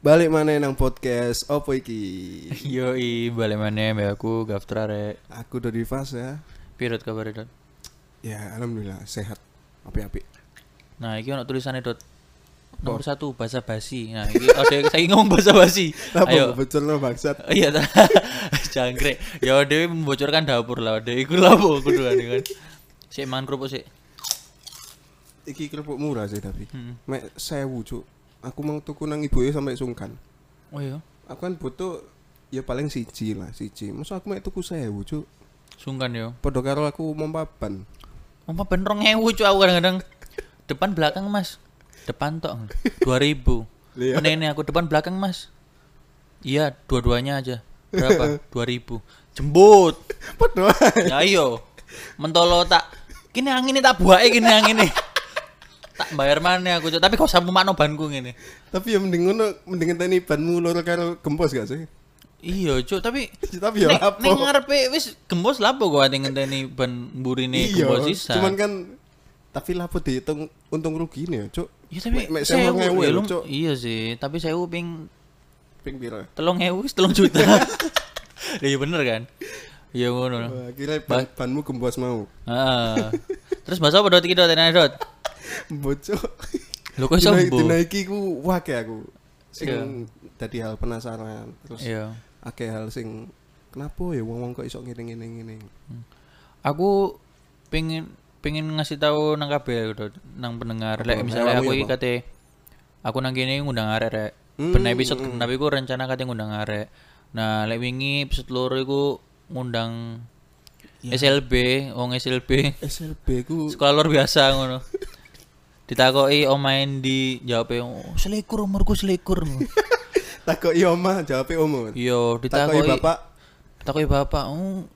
Balik mana nang podcast Opo iki? Yoi, balik mana mbak aku Gaftra rek. Aku dari Fas ya. Pirot kabar Dot. Ya, alhamdulillah sehat. Api-api. Nah, iki ono tulisannya Dot. Nomor satu bahasa basi. Nah, iki ada saya ngomong bahasa basi. Apa Ayo. bocor lo bangsat? Iya. Jangkrik. Ya Dewi membocorkan dapur lah. Dewi iku lah po kuduan kan. Sik mangan kerupuk sik. Iki kerupuk murah sih tapi. Hmm. Mek sewu cuk. Aku mau tuku nang ibu sampai sungkan. Oh iya. Aku kan butuh ya paling siji lah, siji. Masa aku mek tuku sewu cuk. Sungkan yo. Padha karo aku mau papan. Apa ben 2000 cu aku kadang-kadang depan belakang Mas. Depan tok 2000. Iya. Ini, aku depan belakang Mas. Iya, dua-duanya aja. Berapa? 2000. Jembut. Padha ae. Ya ayo. Mentolo tak kini angin ini tak buake kini angin ini. tak bayar mana aku tapi kok sampe makno banku ngene. Tapi ya mending ngono, mending ngenteni banmu loro karo gempos gak sih? Iya, Cuk, tapi Tapi ya apa? nek ngarepe wis gembos lapo kok ate ngenteni ban mburine Iya, gembos sisa. cuman kan tapi lapo dihitung untung rugi nih ya, cuk. ya tapi mek- saya 10.000 ya, lho, lum- Cuk. Iya sih, tapi saya ping Ping piro? telung ewu wis telung juta. Iya bener kan? Iya ngono. Kira ban, banmu gembos mau. Heeh. Terus bahasa apa dot iki dot enak dot? Bocok. Lho kok iso Dina- mbuh? Dina iki ku wake aku. Sing Iya. dadi hal penasaran. Terus Iya. akeh hal sing kenapa ya wong-wong kok iso ngene-ngene ngene. Aku pengen pengen ngasih tahu nang kabeh nang pendengar. Lek misalnya aku ya, iki kate aku nang kene ngundang arek rek. Hmm, Ben episode hmm, genep iku rencana kate ngundang arek. Nah, lek wingi episode loro iku ngundang Ya. SLB, wong SLB. SLB ku Sekolah luar biasa ngono. Ditakoki omain di jawab oh, selikur umurku selikur. takoki omah jawabe umur. Iya, Takoki ditakoki bapak Takoki bapak, oh,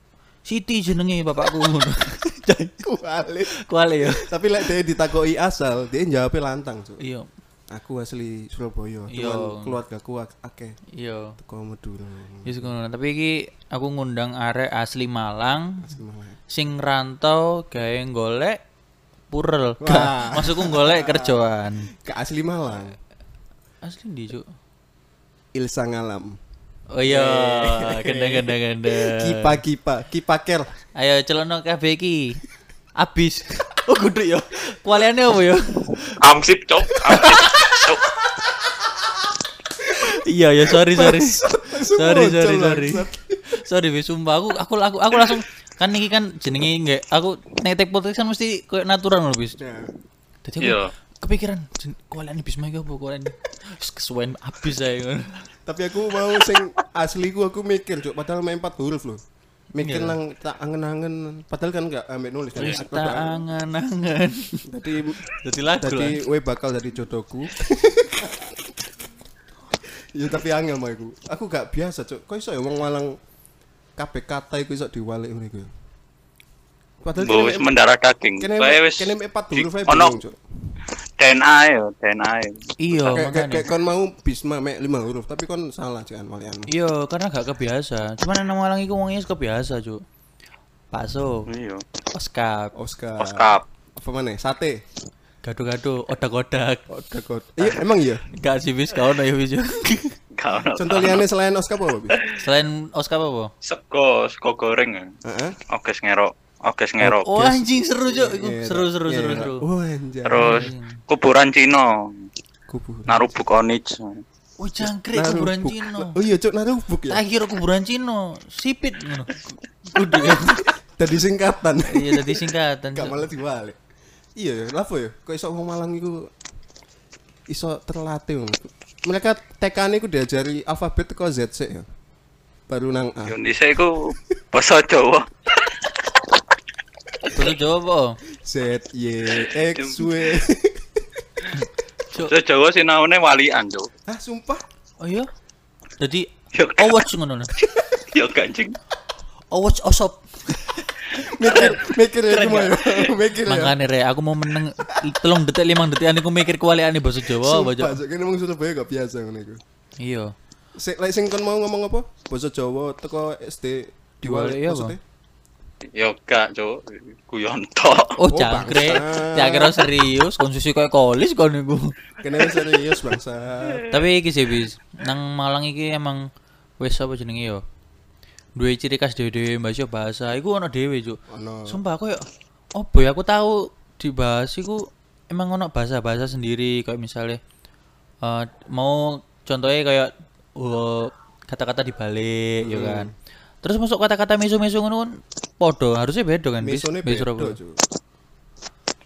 Siti jenenge bapakku kuali. Kuali ya. Tapi lek dia ditakoki asal, dia jawabnya lantang, cuk. Iya, Aku asli Surabaya, Iya. cuman keluargaku ak- akeh iya. teko Madura. Wis ngono. Tapi iki aku ngundang arek asli Malang Asli malah. sing rantau gawe golek purel. Wah. Gak, Maksudku golek kerjaan. Ke asli Malang. Asli ndi, Cuk? Ilsa Ngalam. Oh iya, genda genda genda. Kipa kipa, kipaker. Ayo celono kabeh iki. Abis. Oh kudu ya. Kualiane apa ya? Amsip cok, amsip. Iya ya sorry sorry. sorry sorry sorry. sorry wis sumpah aku aku aku aku langsung kan iki kan jenenge nggak aku nek tek podcast kan mesti koyo natural lho bis. Dadi aku Iya. kepikiran jen- kualiane bis mau iki apa kualiane. Wis kesuwen abis ae ngono. tapi aku mau sing asli ku aku mikir, Cuk, padahal main 4 huruf loh. Mikir Iya. nang tak angen-angen, padahal kan enggak ambek nulis Wis Aku tak angan-angan. Tadi Dadi lagu lah. tadi we bakal jadi jodohku. ya tapi angel mau aku. Aku gak biasa, Cuk. Kok iso ya wong Malang kabeh kata iku iso diwalik ngene iku. Padahal Bu wis mendarah daging. kene Bae wis kene mek 4 huruf ae ono bingung, Cuk. DNA yo, DNA. Iya Kayak kayak- makanya. kayak kon mau bisma mek 5 huruf, tapi kon salah jangan walianmu. Iya, karena gak kebiasa. Cuman nang Malang iku wis kebiasa, Cuk. Bakso, Iya. Iya. oskap, Oscar. Oskap. Apa mana? Sate. Gado-gado, odak-odak. Oh, dekot. Iya, emang iya. Gak sih bis, kau ya bis. Ono. Contoh liane selain Oscar apa, Bis? Selain oskap apa? Sego, sego goreng. ya. Heeh. Oke ngerok, oke ngerok. Oh anjing seru Cuk. Iku Iya, Seru seru iya, seru iya. seru. Oh. Terus kuburan Cina, kubur. Narubuk Onich. Oh jangkrik kuburan. Cino. Oh iya, Cuk, narubuk ya. Tak kira kuburan Cino. Sipit ngono. Udah ya. Tadi singkatan. Iya tadi singkatan. Gak malah diwalik. Iya, ya, lapo ya? Kok iso wong Malang iku iso terlatih. Mereka TK niku diajari alfabet teko Z sik ya. Baru nang A. Dhisik iku basa Jawa. Bahasa Jawa apa? Z Y X W. Basa Jawa sinaune walian, Cuk. Ah, sumpah. Oh iya. Jadi Yo Owatch ngono. yo ganjing. Owatch osop. Mikir, mikir ya cuma ya. Mikir ya. Makane re aku mau meneng telung detik limang detik aku mikir kualiane bahasa Jawa. Cuk, kene wong Surabaya gak biasa ngono iku. Iya. Sik lek sing kon mau ngomong apa? Basa Jawa teko SD diwalik iya, maksudnya? Yo gak, Cuk. Guyon tok. Oh, Oh, jangkrik. bangsat. Ya serius konsumsi kayak kolis kon niku. Kene serius bangsa. Tapi iki sih bis, nang Malang iki emang wis apa jenenge yo. Duwe ciri khas dhewe-dhewe bahasa bahasa iku ono dhewe, Cuk. Ono. Sumpah aku ya opo ya aku tahu dibahas iku emang ono bahasa-bahasa sendiri kayak misalnya eh, mau contohnya kayak uh, kata-kata dibalik ya kan. Terus masuk kata-kata mesu-mesu ngono kan podo, harusnya beda kan Bis beda.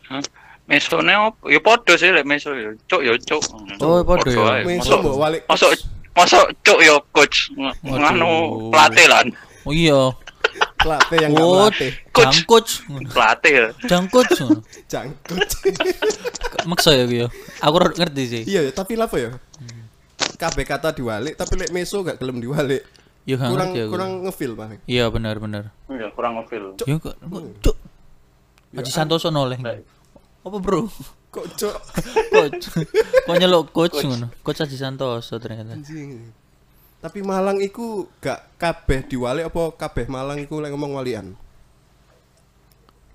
Hah? Mesone opo? Ya padha sih lek meso ya. Cuk ya cuk. Oh, padha ya. Masuk- mbok walik. Masuk masuk cuk ya coach. Nganu pelatih lan. Oh iya. Pelatih yang gak Oh, melatih. Coach. jangkut. Pelatih ya. Jangkut. Jangkut. Maksa ya gue. Aku ngerti sih. iya ya, tapi apa ya? Kabeh kata diwalik, tapi lek meso gak gelem diwalik. Ya gak Kurang aku. kurang ngefeel paling. Iya benar benar. Ya kurang ngefeel. Ya kok kok cuk. Haji Santoso noleh. Apa bro? Kok cok Coach. Kok nyeluk coach ngono. Coach Haji Santoso ternyata. anjing. Tapi Malang iku gak kabeh diwalik apa kabeh Malang iku lek ngomong walian?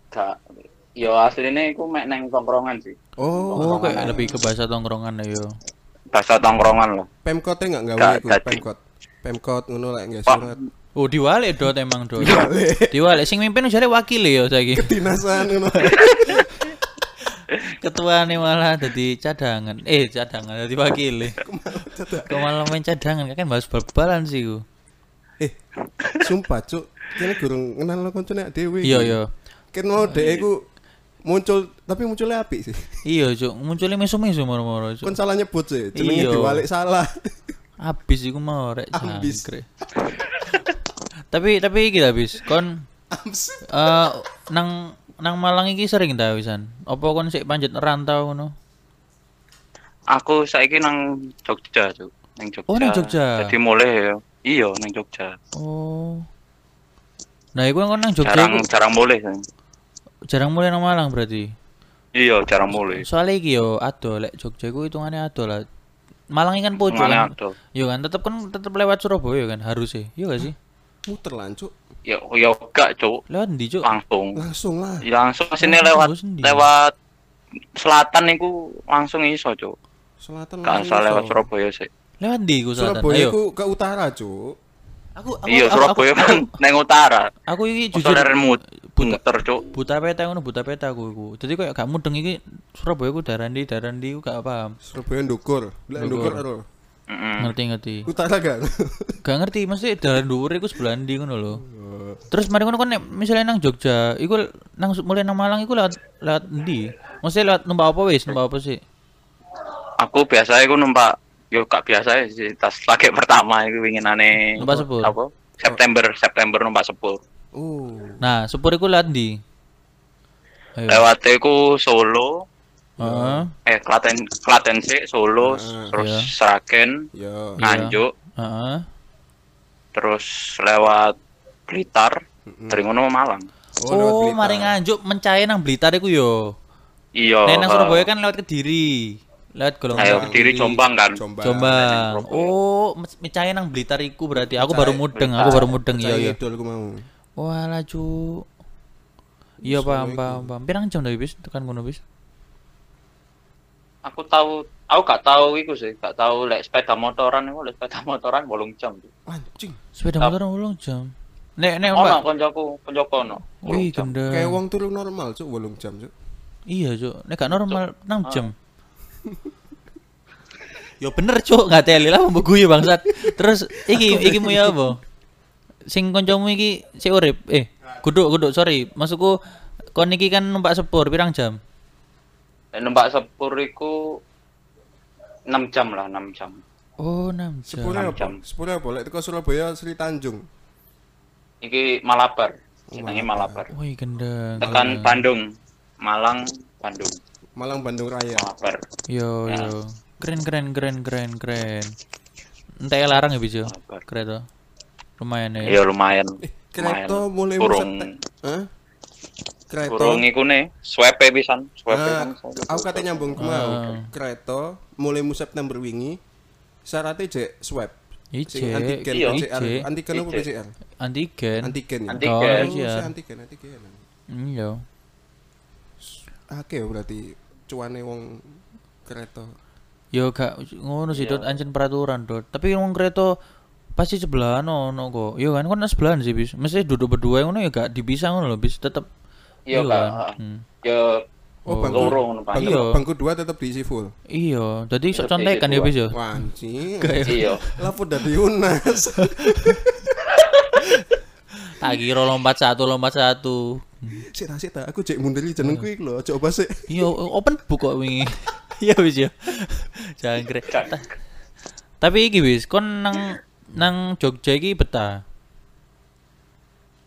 Gak. Yo asline iku mek neng tongkrongan sih. Oh, Oh, kayak lebih ke bahasa tongkrongan ya yo. Bahasa tongkrongan loh. Pemkotnya nggak gawe Gak iku. Pemkot. Pemkot ngono lek nggak surat. Oh, diwalik dot emang dot. Diwalik. Diwalik sing mimpin jare wakil ya saiki. Dinasan ngono. Ketua nih malah jadi cadangan. Eh, cadangan jadi wakil. Kok malah main cadangan kan bahas bal-balan sih ku. eh, sumpah cuk, kene gurung kenal lo koncone dhewe. Iya, iya. Ken mau dhek iku muncul tapi munculnya apik sih. Iya, Cuk. Munculnya mesu-mesu moro-moro, Cuk. Kon salah nyebut sih, jenenge Iya. diwalik salah. Habis iku mau rek jangkrik. tapi tapi iki lah, bis. Kon eh nang nang Malang iki sering ta wisan? Apa kon sik panjat rantau ngono? Aku saiki nang Jogja, Cuk. Nang Jogja. Oh, nang Jogja. Jadi mulai ya. Iya, nang Jogja. Oh. Nah, iku kon nang Jogja Jarang iku jarang mulai. San. jarang mulai nang Malang berarti. Iya, jarang mulai. Soalnya iki yo ado lek Jogja iku hitungannya ado lah. Malang iki kan pojok Mana kan. ada? Yo kan tetep kan tetep lewat Surabaya kan harusnya. Iya gak sih? Muter lancuk. Ya ya gak, Cuk. Lewat ndi, Cuk? Langsung. Langsung lah. Ya, langsung sini Langsung lewat ndi? lewat selatan niku langsung iso, Cuk. Selatan Gak usah lewat Surabaya sih. Lewat ndi iku selatan? Surabaya Ayo. iku ke utara, cuk. Aku aku Iya, Surabaya aku- kan neng utara. Aku iki Jujur jujur remu buta muter, Cuk. buta peta ngono buta peta aku iku. Jadi kayak gak mudeng iki Surabaya ku daerah ndi daerah ndi ku gak paham. Surabaya ndukur. Lek Ndukur. ndukur Heeh. Ngerti ngerti. Utara kan. Gak ngerti mesti daerah dhuwur iku sebelah ndi ngono lho. Terus mari ngono kan nek misalnya nang Jogja, iku nang mulai nang Malang iku lewat lewat ndi? Mesti lewat numpak apa wis? Numpak apa sih? Aku biasa iku numpak yo gak biasa sih tas lagi pertama iku winginane Numpak sepur? apa? September, September numpak sepur. Oh. Nah, sepur iku lewat ndi? Ayo. Lewat iku Solo, Heeh. eh Klaten Klaten sih, Solo, Ah, terus iya. Sragen, Ya. Nganjuk, Heeh. terus lewat Blitar, dari ngono Malang. Oh, lewat mari nganjuk mencai nang Blitar iku yo. Iya. Nek nang Surabaya kan lewat Kediri. Lewat golongan Ayo Kediri. Jombang kan. Jombang. Jombang. Oh, me- mencai nang Blitar iku berarti. Aku baru mudeng, aku baru mudeng iya Percaya iya. idol ku mau. Walah, cu. Iya, paham, paham, paham. Pirang jam dari bis tekan kono bis? Aku tahu, aku gak tahu iku sih, gak tahu lek sepeda motoran iku lek sepeda motoran 8 jam. Anjing. Sepeda Tap- motor 8 jam. Nek nek Ono Mbak. koncoku, koncoku ono. Wih, gendeng. Kayak wong turu normal, cuk, 8 jam, cuk. Iya, Cuk. Nek gak normal 6 Ah. jam. Yo bener, Cuk. Gak teli lah mbok guyu bangsat. Terus iki iki mu ya apa? Sing kancamu iki sik urip. Eh, guduk guduk, sorry. Maksudku kon iki kan numpak sepur pirang jam? Lek numpak sepur iku 6 jam lah, 6 jam. Oh, 6 jam. Sepure Enam apa? jam. Sepure apa? Lek teko Surabaya Sri Tanjung. Iki Malabar. Jenenge Malabar. Wih, gendeng. Tekan gendeng. Bandung, Malang, Bandung, Malang Bandung Raya. Malabar. Yo Ya. yo. Keren keren keren keren keren. Entah ya larang ya bisa. Malabar. Keren tuh. Lumayan ya. Iya lumayan. Kereta Lumayan. mulai Kurung muset. Hah? Kereta. kurung iku nih, swepe pisan, swepe Ah, kan. aku katanya nyambung ke mau. Ah. Kereta mulai mu September wingi syaratnya jek swab. Sing Ijek, antigen Iya. PCR. Ijek. Antigen apa. PCR? Antigen. Antigen. ya? Antigen. Oh, Oh, iya. si antigen, antigen. Iya. Akeh ya berarti cuane wong kereta. Yo gak ngono sih, Iya. Dot, ancen peraturan, Dot. Tapi wong kereta pasti sebelahan ono kok. Yo kan kon sebelahan sih, bis. Mesti duduk berdua ngono ya gak dipisah ngono lho, bis. Tetep Iya kan. kak. Hmm. Ya Oh, bangku, loro ngono Pak. bangku, Iya. bangku dua tetap diisi full. Iya, jadi sok contekan ya, bis yo. Wah, anjing. Iya. Lapo dadi Unas. Tak kira lompat satu, lompat satu. Sik ta, sik ta, aku cek munderi jenengku iki lho, coba sik. Iya, open book kok wingi. Iya wis ya. Jangkrik. Ta- Tapi iki wis kon nang nang Jogja iki betah.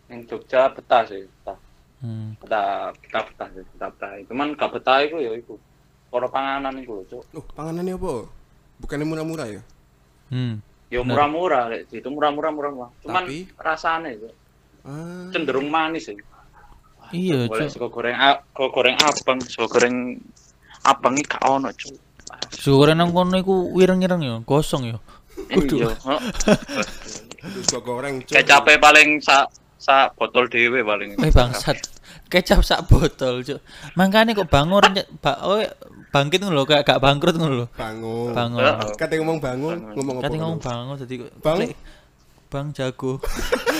Ning Jogja betah sih, betah. Hmm. Betah, betah, betah, sih, betah, betah. Cuman gak betah iku ya iku. Para panganan iku lho, Cuk. Oh, panganannya apa? Bukannya murah-murah ya? Hmm. Ya murah-murah lek itu murah-murah murah. Cuman Tapi? rasane Cuk, Ah. cenderung manis sih. Iya, Boleh Cuk. sego goreng sego goreng abang, sego goreng abang iki gak ono, Cuk. Syukur nang kono iku wireng-ireng ya, gosong ya. Iya, heeh. Itu sego goreng, Cuk. Kecape paling sak sak botol dhewe paling. Eh bangsat. Kecap sak botol, Cuk. Mangkane kok bangun rencet ba oh, bangkit ngono lho, gak gak bangkrut ngono lho. Bangun. Bangun. Heeh. Kate ngomong bangun, Bangun. ngomong apa? Kati ngomong bangun dadi kok Bang? Bang jago.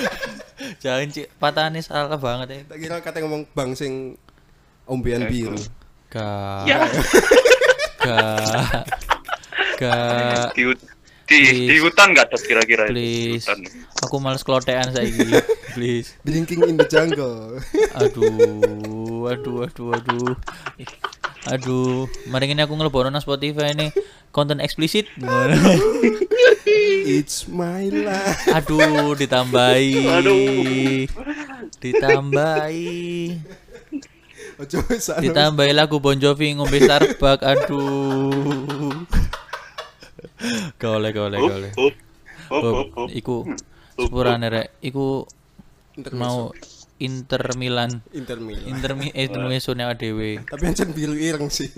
Jangan cik patahane salah banget ya. Tak kira kate ngomong bang sing ombean biru. Gak. Ya, Gak. Gak. Di di, di hutan gak ada kira-kira itu? Please. Hutan. Aku males klotekan saiki. Please. Drinking in the jungle. Aduh, aduh, aduh, aduh. Aduh, mari ini aku ngelebono nang Spotify ini konten eksplisit. It's my life. Aduh, ditambahi. Aduh. Ditambahi. Anu. Ditambahi lagu Bon Jovi ngombe Starbucks. Aduh. Gole gole Up, gole. up, up, Oh, up, up. iku sepurane rek. Iku mau Inter Milan. Inter Milan. Inter Mi eh Intermezzo nek dhewe. Tapi ancen biru ireng sih.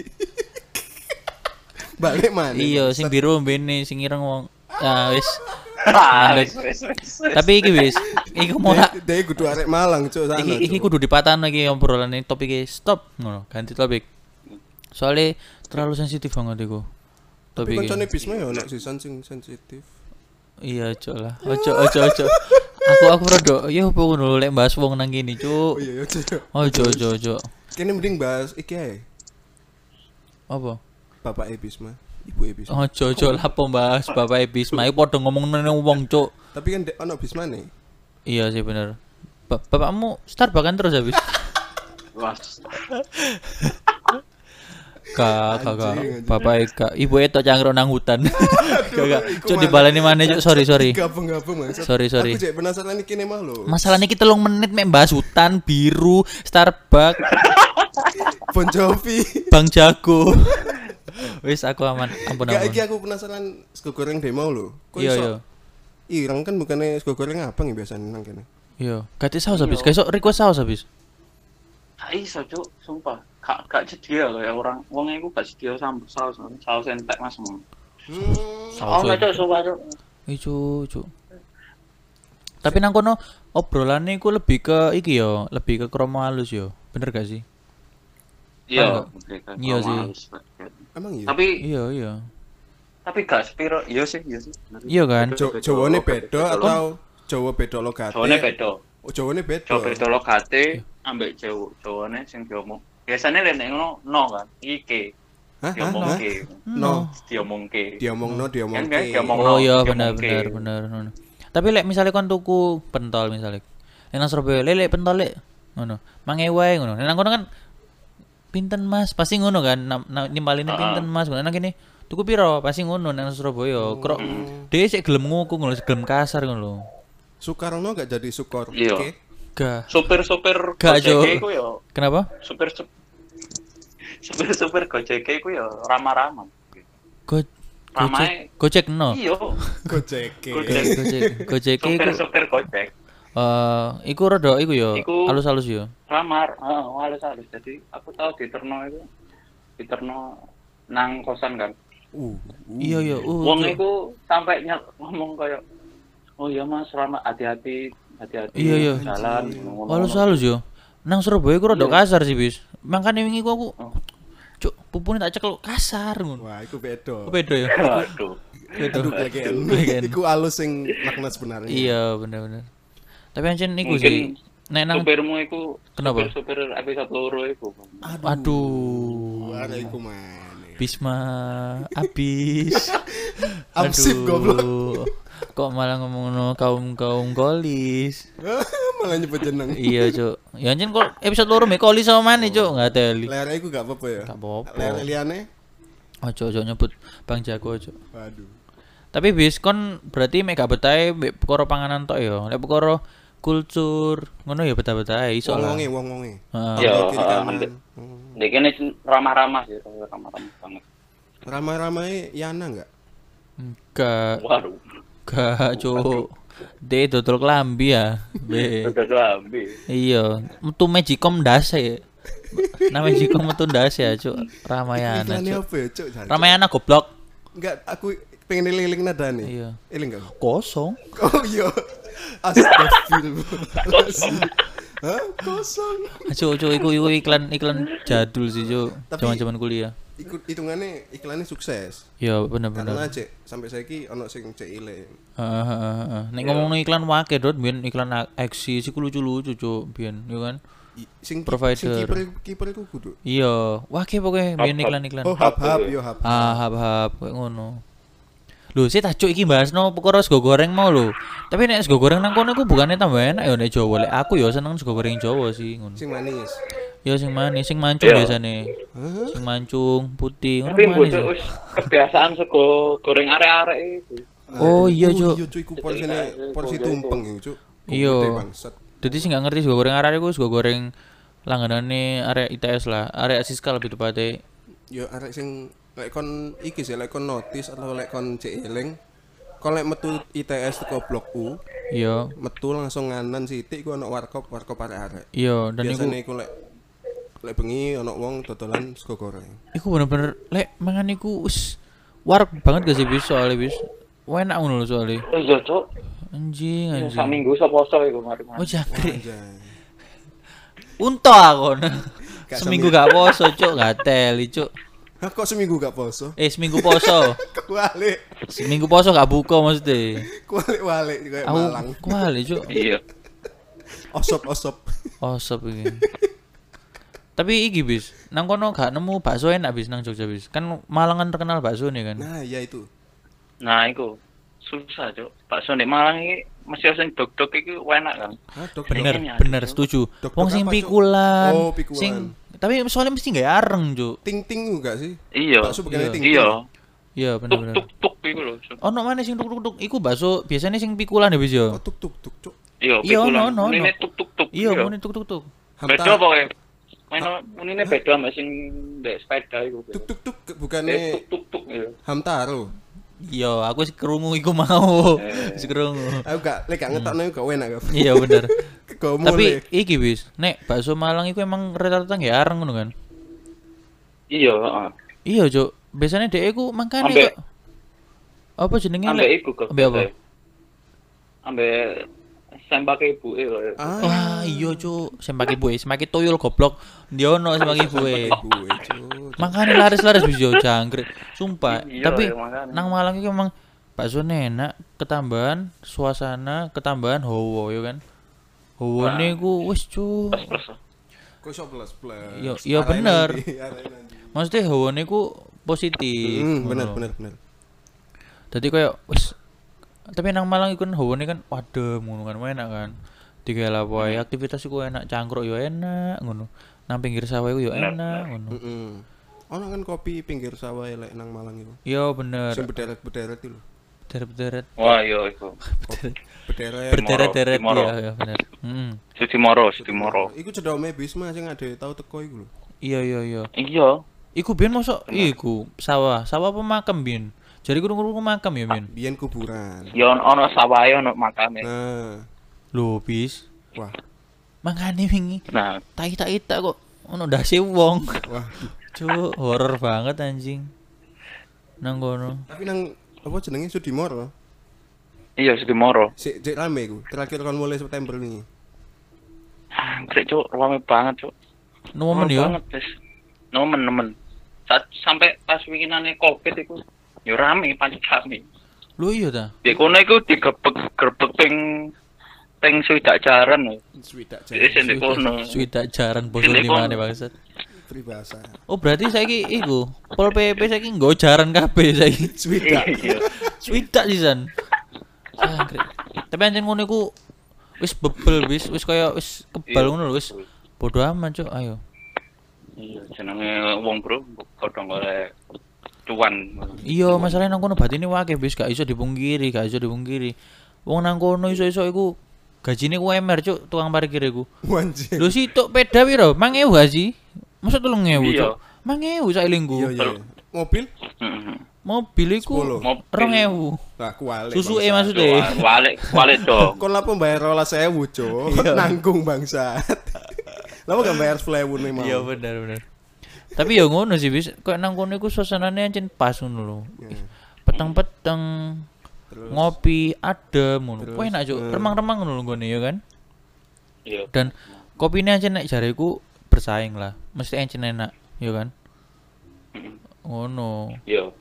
Balik mana? Iya, sing biru mbene sing ireng wong. Ya wis. Ah, wes. Tapi iki wis, iku mau tak Dia kudu arek Malang, Cuk, sana. iki iki kudu dipatahno iki obrolan ini topik stop ngono, ganti topik. Soalnya terlalu sensitif banget iku. Tapi koncone iki. Bisma ya ono sisan sing sensitif. Iya, cok lah. Ojo ojo ojo. Aku aku rada ya opo ngono lek bahas wong nang kene, Oh cuk. iya, iya, Cuk. Ojo ojo ojo. Kene mending bahas iki ae. Apa? Bapak Bisma, Ibu Bisma. Ojo ojo lah pembahas Bapak Ebisma iku padha ngomong nang wong, cuk. Tapi kan dek ono Bisma nih. Iya sih bener. Ba- bapakmu Starbucks kan terus habis. Kak, kak, kak. Anjing, anjing. Bapak Eka, ibu itu cangkruk nang hutan. Kakak, cuk dibaleni mana cuk? Sorry, sorry. Gabung-gabung Mas. Sorry, sorry. Aku cek penasaran nih mah lho. Masalahnya kita telung menit mek bahas hutan biru, Starbucks, Bon Jovi. Bang Jago. Wis aku aman, ampun Gak ampun. aku penasaran sego goreng demo. Kok Iya, iya. Ireng kan bukannya sego goreng abang ya biasanya nang kene. Iya, ganti saus habis. Kayak request saus habis. Iso, Cuk, sumpah. Gak gak sedia kayak orang wong iku gak sedia sama saus saus entek Mas. Hmm. Oh. Cuk, sumpah, Cuk. Iku, cuk. Tapi nang kono obrolannya iku lebih ke iki yo, lebih ke kromo halus yo. Bener gak sih? Iya, Iya sih. Emang iya. Tapi Iya, iya. tapi gak sepiro, iya sih, iya sih. Iya kan? Jo- Jawane beda atau Jawa beda logate? Jawane beda. Oh, Jawane beda. Jawa beda logate ambek Jawa. Jawane sing diomong. Biasanya lek nek ngono no kan, iki Hah? Hah? Hah? diomongke. No. Diomongke. Diomongno, Kan diomongke. diomong Oh iya benar benar benar. Tapi lek misalnya kon tuku pentol misalnya. Nang Surabaya lele pentol lek ngono. Mange wae ngono. Nang kono kan pinten Mas, pasti ngono kan. Nimbaline pinten Mas. Ngono nang kene tuku piro? Pasti ngono nang Surabaya. Krok dhewe sik gelem nguku ngono, gelem kasar ngono. Soekarno gak jadi Sukor. Iya. Oke. Gak. Supir-supir Gak, Jo. Ya Kenapa? supir supir-supir Gojek iku ya ramah-ramah. Go Ramae Gojek, Gojek no. iya. Gojek. Gojek. Gojek, Supir-supir Gojek. eh iku rada iku yo, Iku- halus-halus yo. ramar heeh halus halus jadi aku tahu di Terno itu di Terno nang kosan kan Uh. uh. Iya iya. Uh, Wong iku sampai nyel ngomong kayak oh iya Mas, selamat hati-hati, hati-hati Iya, iya. jalan. Halus halus yo. Nang Surabaya ku rada Iya. kasar sih, bis. Makane wingi ku aku Oh. cuk pupune tak cekel kasar ngono. Wah, iku beda. Ku beda ya. Waduh. Aduh, kelegen. Kelegen. Iku alus sing makna sebenarnya. Iya, bener-bener. Tapi ancen iku Mungkin sih. Nek nang Supirmu iku Kenapa? Supir episode loro iku. aduh. Wah, iku mana? Bisma habis. Amsip goblok. Kok malah ngomong no kaum kaum kolis. Malah nyebut jeneng. iya, Cuk. Ya anjen kok episode loro mek kolis sama mana, Cuk? Enggak teli. Lere iku gak apa-apa ya. Gak apa-apa. Lere liane. Ojo ojo nyebut Bang Jago ojo. Waduh. Tapi bis kon berarti mek gak mek perkara panganan tok ya. Lek perkara kultur ngono ya betah-betah iso lah. Wong-wonge, wong-wonge. Ya, kanan. hampir. Hmm. Ini ramah-ramah sih, ramah-ramah banget. Ramai-ramai Yana enggak? Enggak, Waduh, enggak, Cuk. De dodol klambi ya. Be. udah lambi. Iya, metu Magicom ndase. Nama Magicom metu ndase ya, Cuk. Ramayana, Cuk. apa ya, Cuk? Ramayana goblok. Enggak, aku pengen liling nada nih. Iya. Eling enggak? Kosong. Oh iya. Astagfirullahaladzim. Hah? Kosong. Cuk, Cuk, iku iku iklan iklan jadul sih, Cuk. Zaman-zaman kuliah. Ikut hitungannya iklannya sukses. Iya, bener-bener. Karena cek sampai saiki ono sing cek iling. Heeh, heeh, heeh. Nek ngomongno iklan wake dot biyen iklan Aksi sih lucu-lucu cuk biyen yo kan. I- Sing Provider. sing kiper kiper iku kudu. Iya, wake pokoke biyen Hap-hap. iklan-iklan. Oh, hap-hap yo hap. Ah, hap-hap kayak ngono. Lho, sih tak cuk iki bahasno perkara sego goreng mau lho. Tapi nek sego goreng nang kono iku bukannya tambah enak ya nek Jawa. Lek aku ya seneng sego goreng Jawa sih ngono. Sing manis. Ya sing manis, sing mancung Iya. biasane. Hah? Sing mancung, putih, Tapi manis. wis kebiasaan sego goreng arek-arek itu. Oh, iya, Cuk. Iya, Cuk, iku porsine porsi tumpeng iku, Cuk. Iya. Jadi sing gak ngerti sego goreng arek iku sego goreng langganane arek ITS lah, arek Siska lebih tepatnya. Yo arek sing lek kon iki sih lek kon notice atau lek kon cek eling. Kon lek metu ITS teko blok U, Iya, metu langsung nganan sithik iku ono warkop warkop arek-arek. iya dan iku Biasane iku lek lek bengi ono wong dodolan sego goreng. iku bener-bener lek mangan iku wis warek banget gak sih bis soalnya bis. Enak ngono lho soalnya. Iya, Cuk. Anjing Sak anjing. minggu sak poso iku mari. Oh jangkrik. Unto aku. Seminggu gak poso, cuk, gak teli, cuk. Hah kok seminggu gak poso? Eh, seminggu poso. Kualik, Seminggu poso gak buka maksudnya. kualik walik kayak Aku Malang. kuali, cuk. Iya. Osop osop. Osop iki. Tapi iki bis, nang kono gak nemu bakso enak bis nang Jogja bis. Kan Malang kan terkenal bakso nih kan. Nah, iya itu. Nah, iku susah, Cuk. Bakso nek Malang iki mesti sing dok-dok iki enak kan. Hah, dok. Bener, bener, Cuk. setuju. Wong sing pikulan. Oh, pikulan. Sing tapi soalnya mesti nggak areng, Cuk. Ting ting enggak sih? Iya. Bakso begini Iya. ting. Iya. Iya, Tuk bener-bener. tuk tuk iku lho. Cuk. Ono mana sing tuk tuk tuk? Iku bakso biasanya sing pikulan ya bis yo. Oh, tuk tuk tuk cuk. Iya, Iya, pikulan. no, no, Unine no. tuk tuk tuk. Iya, muni tuk tuk tuk. Beda pokoknya. Main unine beda mbak sing ndek sepeda iku. tuk tuk tuk bukannya tuk tuk tuk iya. Hamtaro. Iya, aku sih kerungu iku mau. Eh. Wis kerungu. Aku gak lek gak ngetokno iku gak enak gak. Iya bener. Kau Tapi iki bis, nek bakso Malang iku emang rata-rata nggak areng ngono kan? Iya, heeh. Iya, Cuk. Biasanya dhek iku mangkane kok apa jenenge Ambek iku kok. Ambek apa? Ambek sembake ibuke kok. Ah, Wah, iya, Cuk. Sembake buwe, sembake toyol goblok. Ndiono sembake buwe. gue cuk. Makane laris-laris bis yo jangkrik. Sumpah. Iya, Tapi ya, makanya. nang Malang iki emang bakso enak, ketambahan suasana, ketambahan hawa yo kan. Hawane ku wis, Cuk. Kok iso plus plus. Iya Arahin bener. Maksudnya hawane ku positif. Hmm, bener bener bener. Jadi kayak wis tapi nang Malang iku kan hawane kan wadem ngono kan enak kan. Tiga lah wae aktivitas iku enak, cangkruk yo enak ngono. Nang pinggir sawah iku yo enak ngono. Heeh. Ono kan kopi pinggir sawah lek nang Malang itu. Yo bener. Sing berderet-berderet itu lho. Deret-deret. Wah, iya iku. Berderet. Berderet-deret ya, ya bener. Hmm. Sudimoro, Sudimoro. Iku cedome Bisma sing ada tau teko iku lho. Iya iya iya. Iya. Iku biyen mosok iku sawah, sawah apa makam biyen? Jadi kurung-kurung makam ya biyen. Biyen kuburan. Ya on- ono sawahe ono makame. Nah, Lho, bis. wah, Mangane wingi Nah, tak ita kok ono dase wong. wah. Cuk, horor banget anjing. nang kono. Tapi nang apa jenenge Sudimoro? Iya, Sudimoro. Sik cek rame iku. Terakhir kon mulai September ini. Anjir, Cuk, rame banget, Cuk. Nomen yo. banget. Nomen, nomen. Sampai pas winginane Covid iku yo rame, pancet rame. Lu iya ta? Di kono iku digebek gerbek ping ping swidak jaran. lho. Swidak Di sini jam. kono. Sudah jaran di mana kono. bangsat. Pribahasa. Oh berarti saiki iku Pol PP saiki nggo jaran kabeh saiki. Swidak. Iya. Swidak sisan. Sangkrik. Tapi anjen ngono iku wis bebel wis wis kaya wis kebal Iya. ngono lho wis. Bodoh amat cuk, ayo. Iya, jenenge wong bro, kodong oleh cuan. Iya, masalahnya nang kono batine wakeh wis gak iso dipungkiri, gak iso dipungkiri. Wong nang kono iso-iso iku gajine ku emer cuk tukang parkir iku. Wanjir. Lho sih tok peda piro? 1000 gak sih? Masa 3000 Iya. cuk? 1000 sailingku. Iya iya. Mobil? Mobil iku Sepuluh. Mobil. 2000. Nah, kualik. Susu e maksudnya. Walik, walik dong. Kon lah pembayar rolas sewu, Cuk. Nanggung bangsat. Lama gak bayar sewu nih mau. Iya benar benar. Tapi ya ngono sih bis, kok nang kono iku suasanane ancen pas ngono lho. Ya. Peteng-peteng Terus ngopi adem ngono. Kok enak cuk, eh. remang-remang ngono lho nggone ya kan. Iya. Dan kopine ancen nek jareku bersaing lah. Mesti ancen enak, ya kan. Ngono. Iya.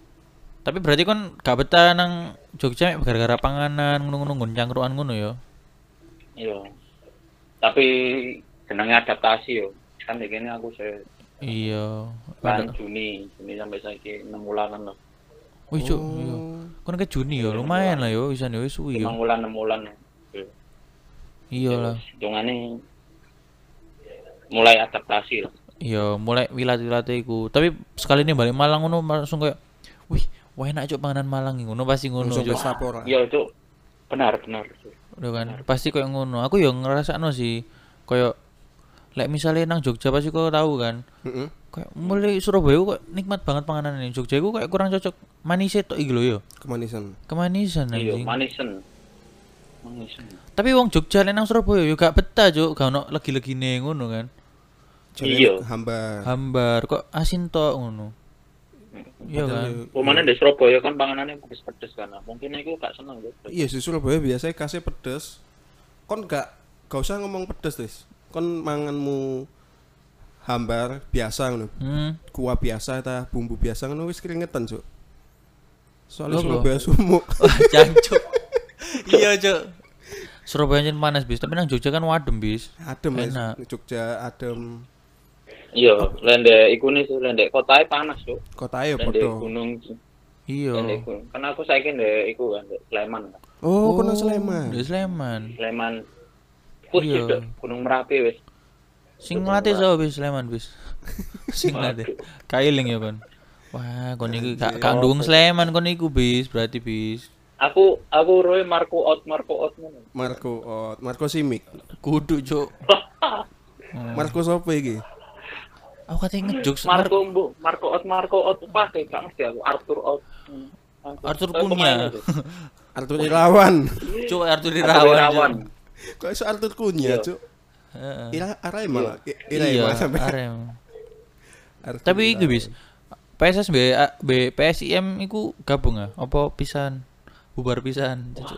Tapi berarti kon gak betah nang Jogja mek gara-gara panganan ngono-ngono nggon cangkruan ngono ya. Iya. Tapi jenenge adaptasi yo. Kan kene aku saya Iya. kan Ada- Juni, Juni sampai saiki 6 bulanan loh. Wih cuk, Oh. iya. Kon ke Juni ya, lumayan lah yo, bisa nih wis suwi 5 yo. bulan 6 bulan. Iya. Iya lah. Hitungane mulai adaptasi lah. Iya, mulai wilat-wilat iku. Tapi sekali ini balik Malang ngono langsung kayak wih, wah enak cuk panganan Malang ngono pasti ngono pora. Iya itu benar benar. Udah kan, pasti kayak ngono. Aku yo ngerasakno sih kayak lek misalnya nang Jogja pasti kau tahu kan. Heeh. Kayak mulai Surabaya kok nikmat banget panganan ini. Jogja iku kayak kurang cocok manis tok iki lho yo. Kemanisan. Kemanisan Iya, anjing. manisen. Manisen. Tapi wong Jogja lek nang Surabaya yo gak betah cuk, gak ono legi-legine ngono kan. Iya. Hamba. Hambar kok asin tok ngono. Iya kan. Pemane di Surabaya kan panganannya pedes-pedes kan. Mungkin aku gak seneng gitu. Iya, di Surabaya biasanya kasih pedes. Kon gak gak usah ngomong pedes, Des. Kon manganmu hambar biasa ngono. Hmm. Kuah biasa ta bumbu biasa ngono wis keringetan, Cuk. Soalnya Surabaya sumuk. Wah, jancuk. iya, Cuk. Surabaya jen panas bis, tapi nang Jogja kan wadem bis. Adem. Enak. Jogja adem. Iya, lende iku nih lende kotanya panas tuh. Kotanya Lende podo. gunung. Iya. Lende gunung. Karena aku saiki ndek iku kan Sleman. kan. Oh, kono Sleman. Di Sleman. Sleman. Kus Iya. Gunung Merapi wis. Sing latih so bis Sleman bis. Sing latih. Kailing ya kon. Wah, kon iki gak ndukung Sleman kon iku bis, berarti bis. Aku aku roe Marco out Marco out ngono. Marco oh, Marco Simic. Kudu, Cuk. Marco sopo iki? Aku katanya ngejok Mar- Marco Bu, Marco out Marco out pakai gak ngerti aku Arthur out. Arthur pemainnya tuh. Arthur Irawan. Cuk Arthur Arthur Irawan. Kok iso Arthur Cunha, Iya. Cuk? Heeh. Ira Araima lah. I- Iya, sampai. Arem. Arthur Tapi iku bis. PSS B, PSIM iku gabung ah? Apa pisan? Bubar pisan. Cuk.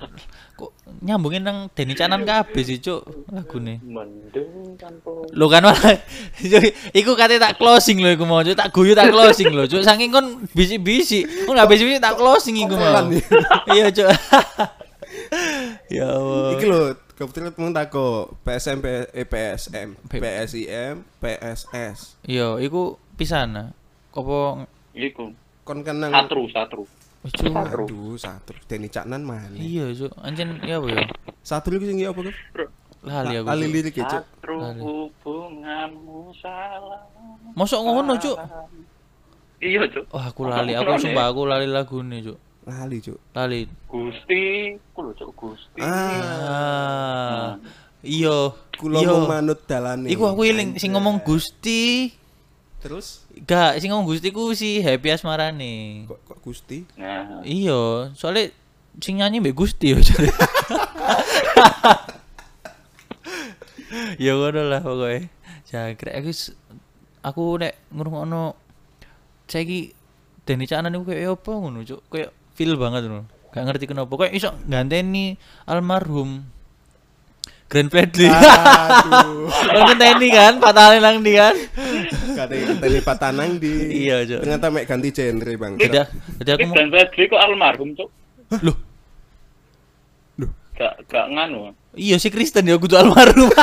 Kok nyambungin nang Deni Canan kabeh sih, Cuk. Lagune. Mendung tanpa Lo kan malah iku kate tak closing lho iku mau Cuk, tak guyu tak closing lho Cuk. Saking kon bisi-bisi. Kok enggak bisi-bisi tak closing iku mau. Ya. Iya, Cuk. ya Allah. Iki lho, kebetulan temen tako PSM eh, PSM, PSIM, PSS. Iya, iku pisan. Apa iku. Kon kan nang Satru, satru. Wis. Satru. Aduh, satu. Deni Caknan mana? Iya, Cuk. Anjen ya apa ya? Satu lagi sing apa, Kak? Lali aku. Lali lirik Cuk. Satru hubunganmu salah. Mosok ngono, Cuk. Iya, Cuk. Wah, aku lali. Aku sumpah aku lali lagune, Cuk. Lali, Cuk. Lali. Gusti, ku lho Cuk Gusti. Ah, Ah. Iya. kula Iya. mau manut dalane. Iku aku eling sing ngomong Gusti. Terus Gak, sing ngomong Gusti ku si Happy Asmarane. kok, kok Gusti? Nah, Iya, soalnya sing nyanyi mbek Gusti ya. Cuk. ya ngono lah pokoknya. Jangkrik aku aku nek ngrungokno saiki Denny Caknan iku kayak apa ngono, Cuk. Kayak feel banget ngono. Gak ngerti kenapa. Kayak iso ganteni almarhum Grand Fredly. Aduh. Lo ngenteni kan, patahane nang ndi kan? Kata tadi patanang di. Iya, Cuk. Ternyata mek ganti genre, Bang. Jadi, jadi aku mau dan Fredly kok almarhum cuk Loh, gak gak nganu iya si Kristen ya kudu almarhum.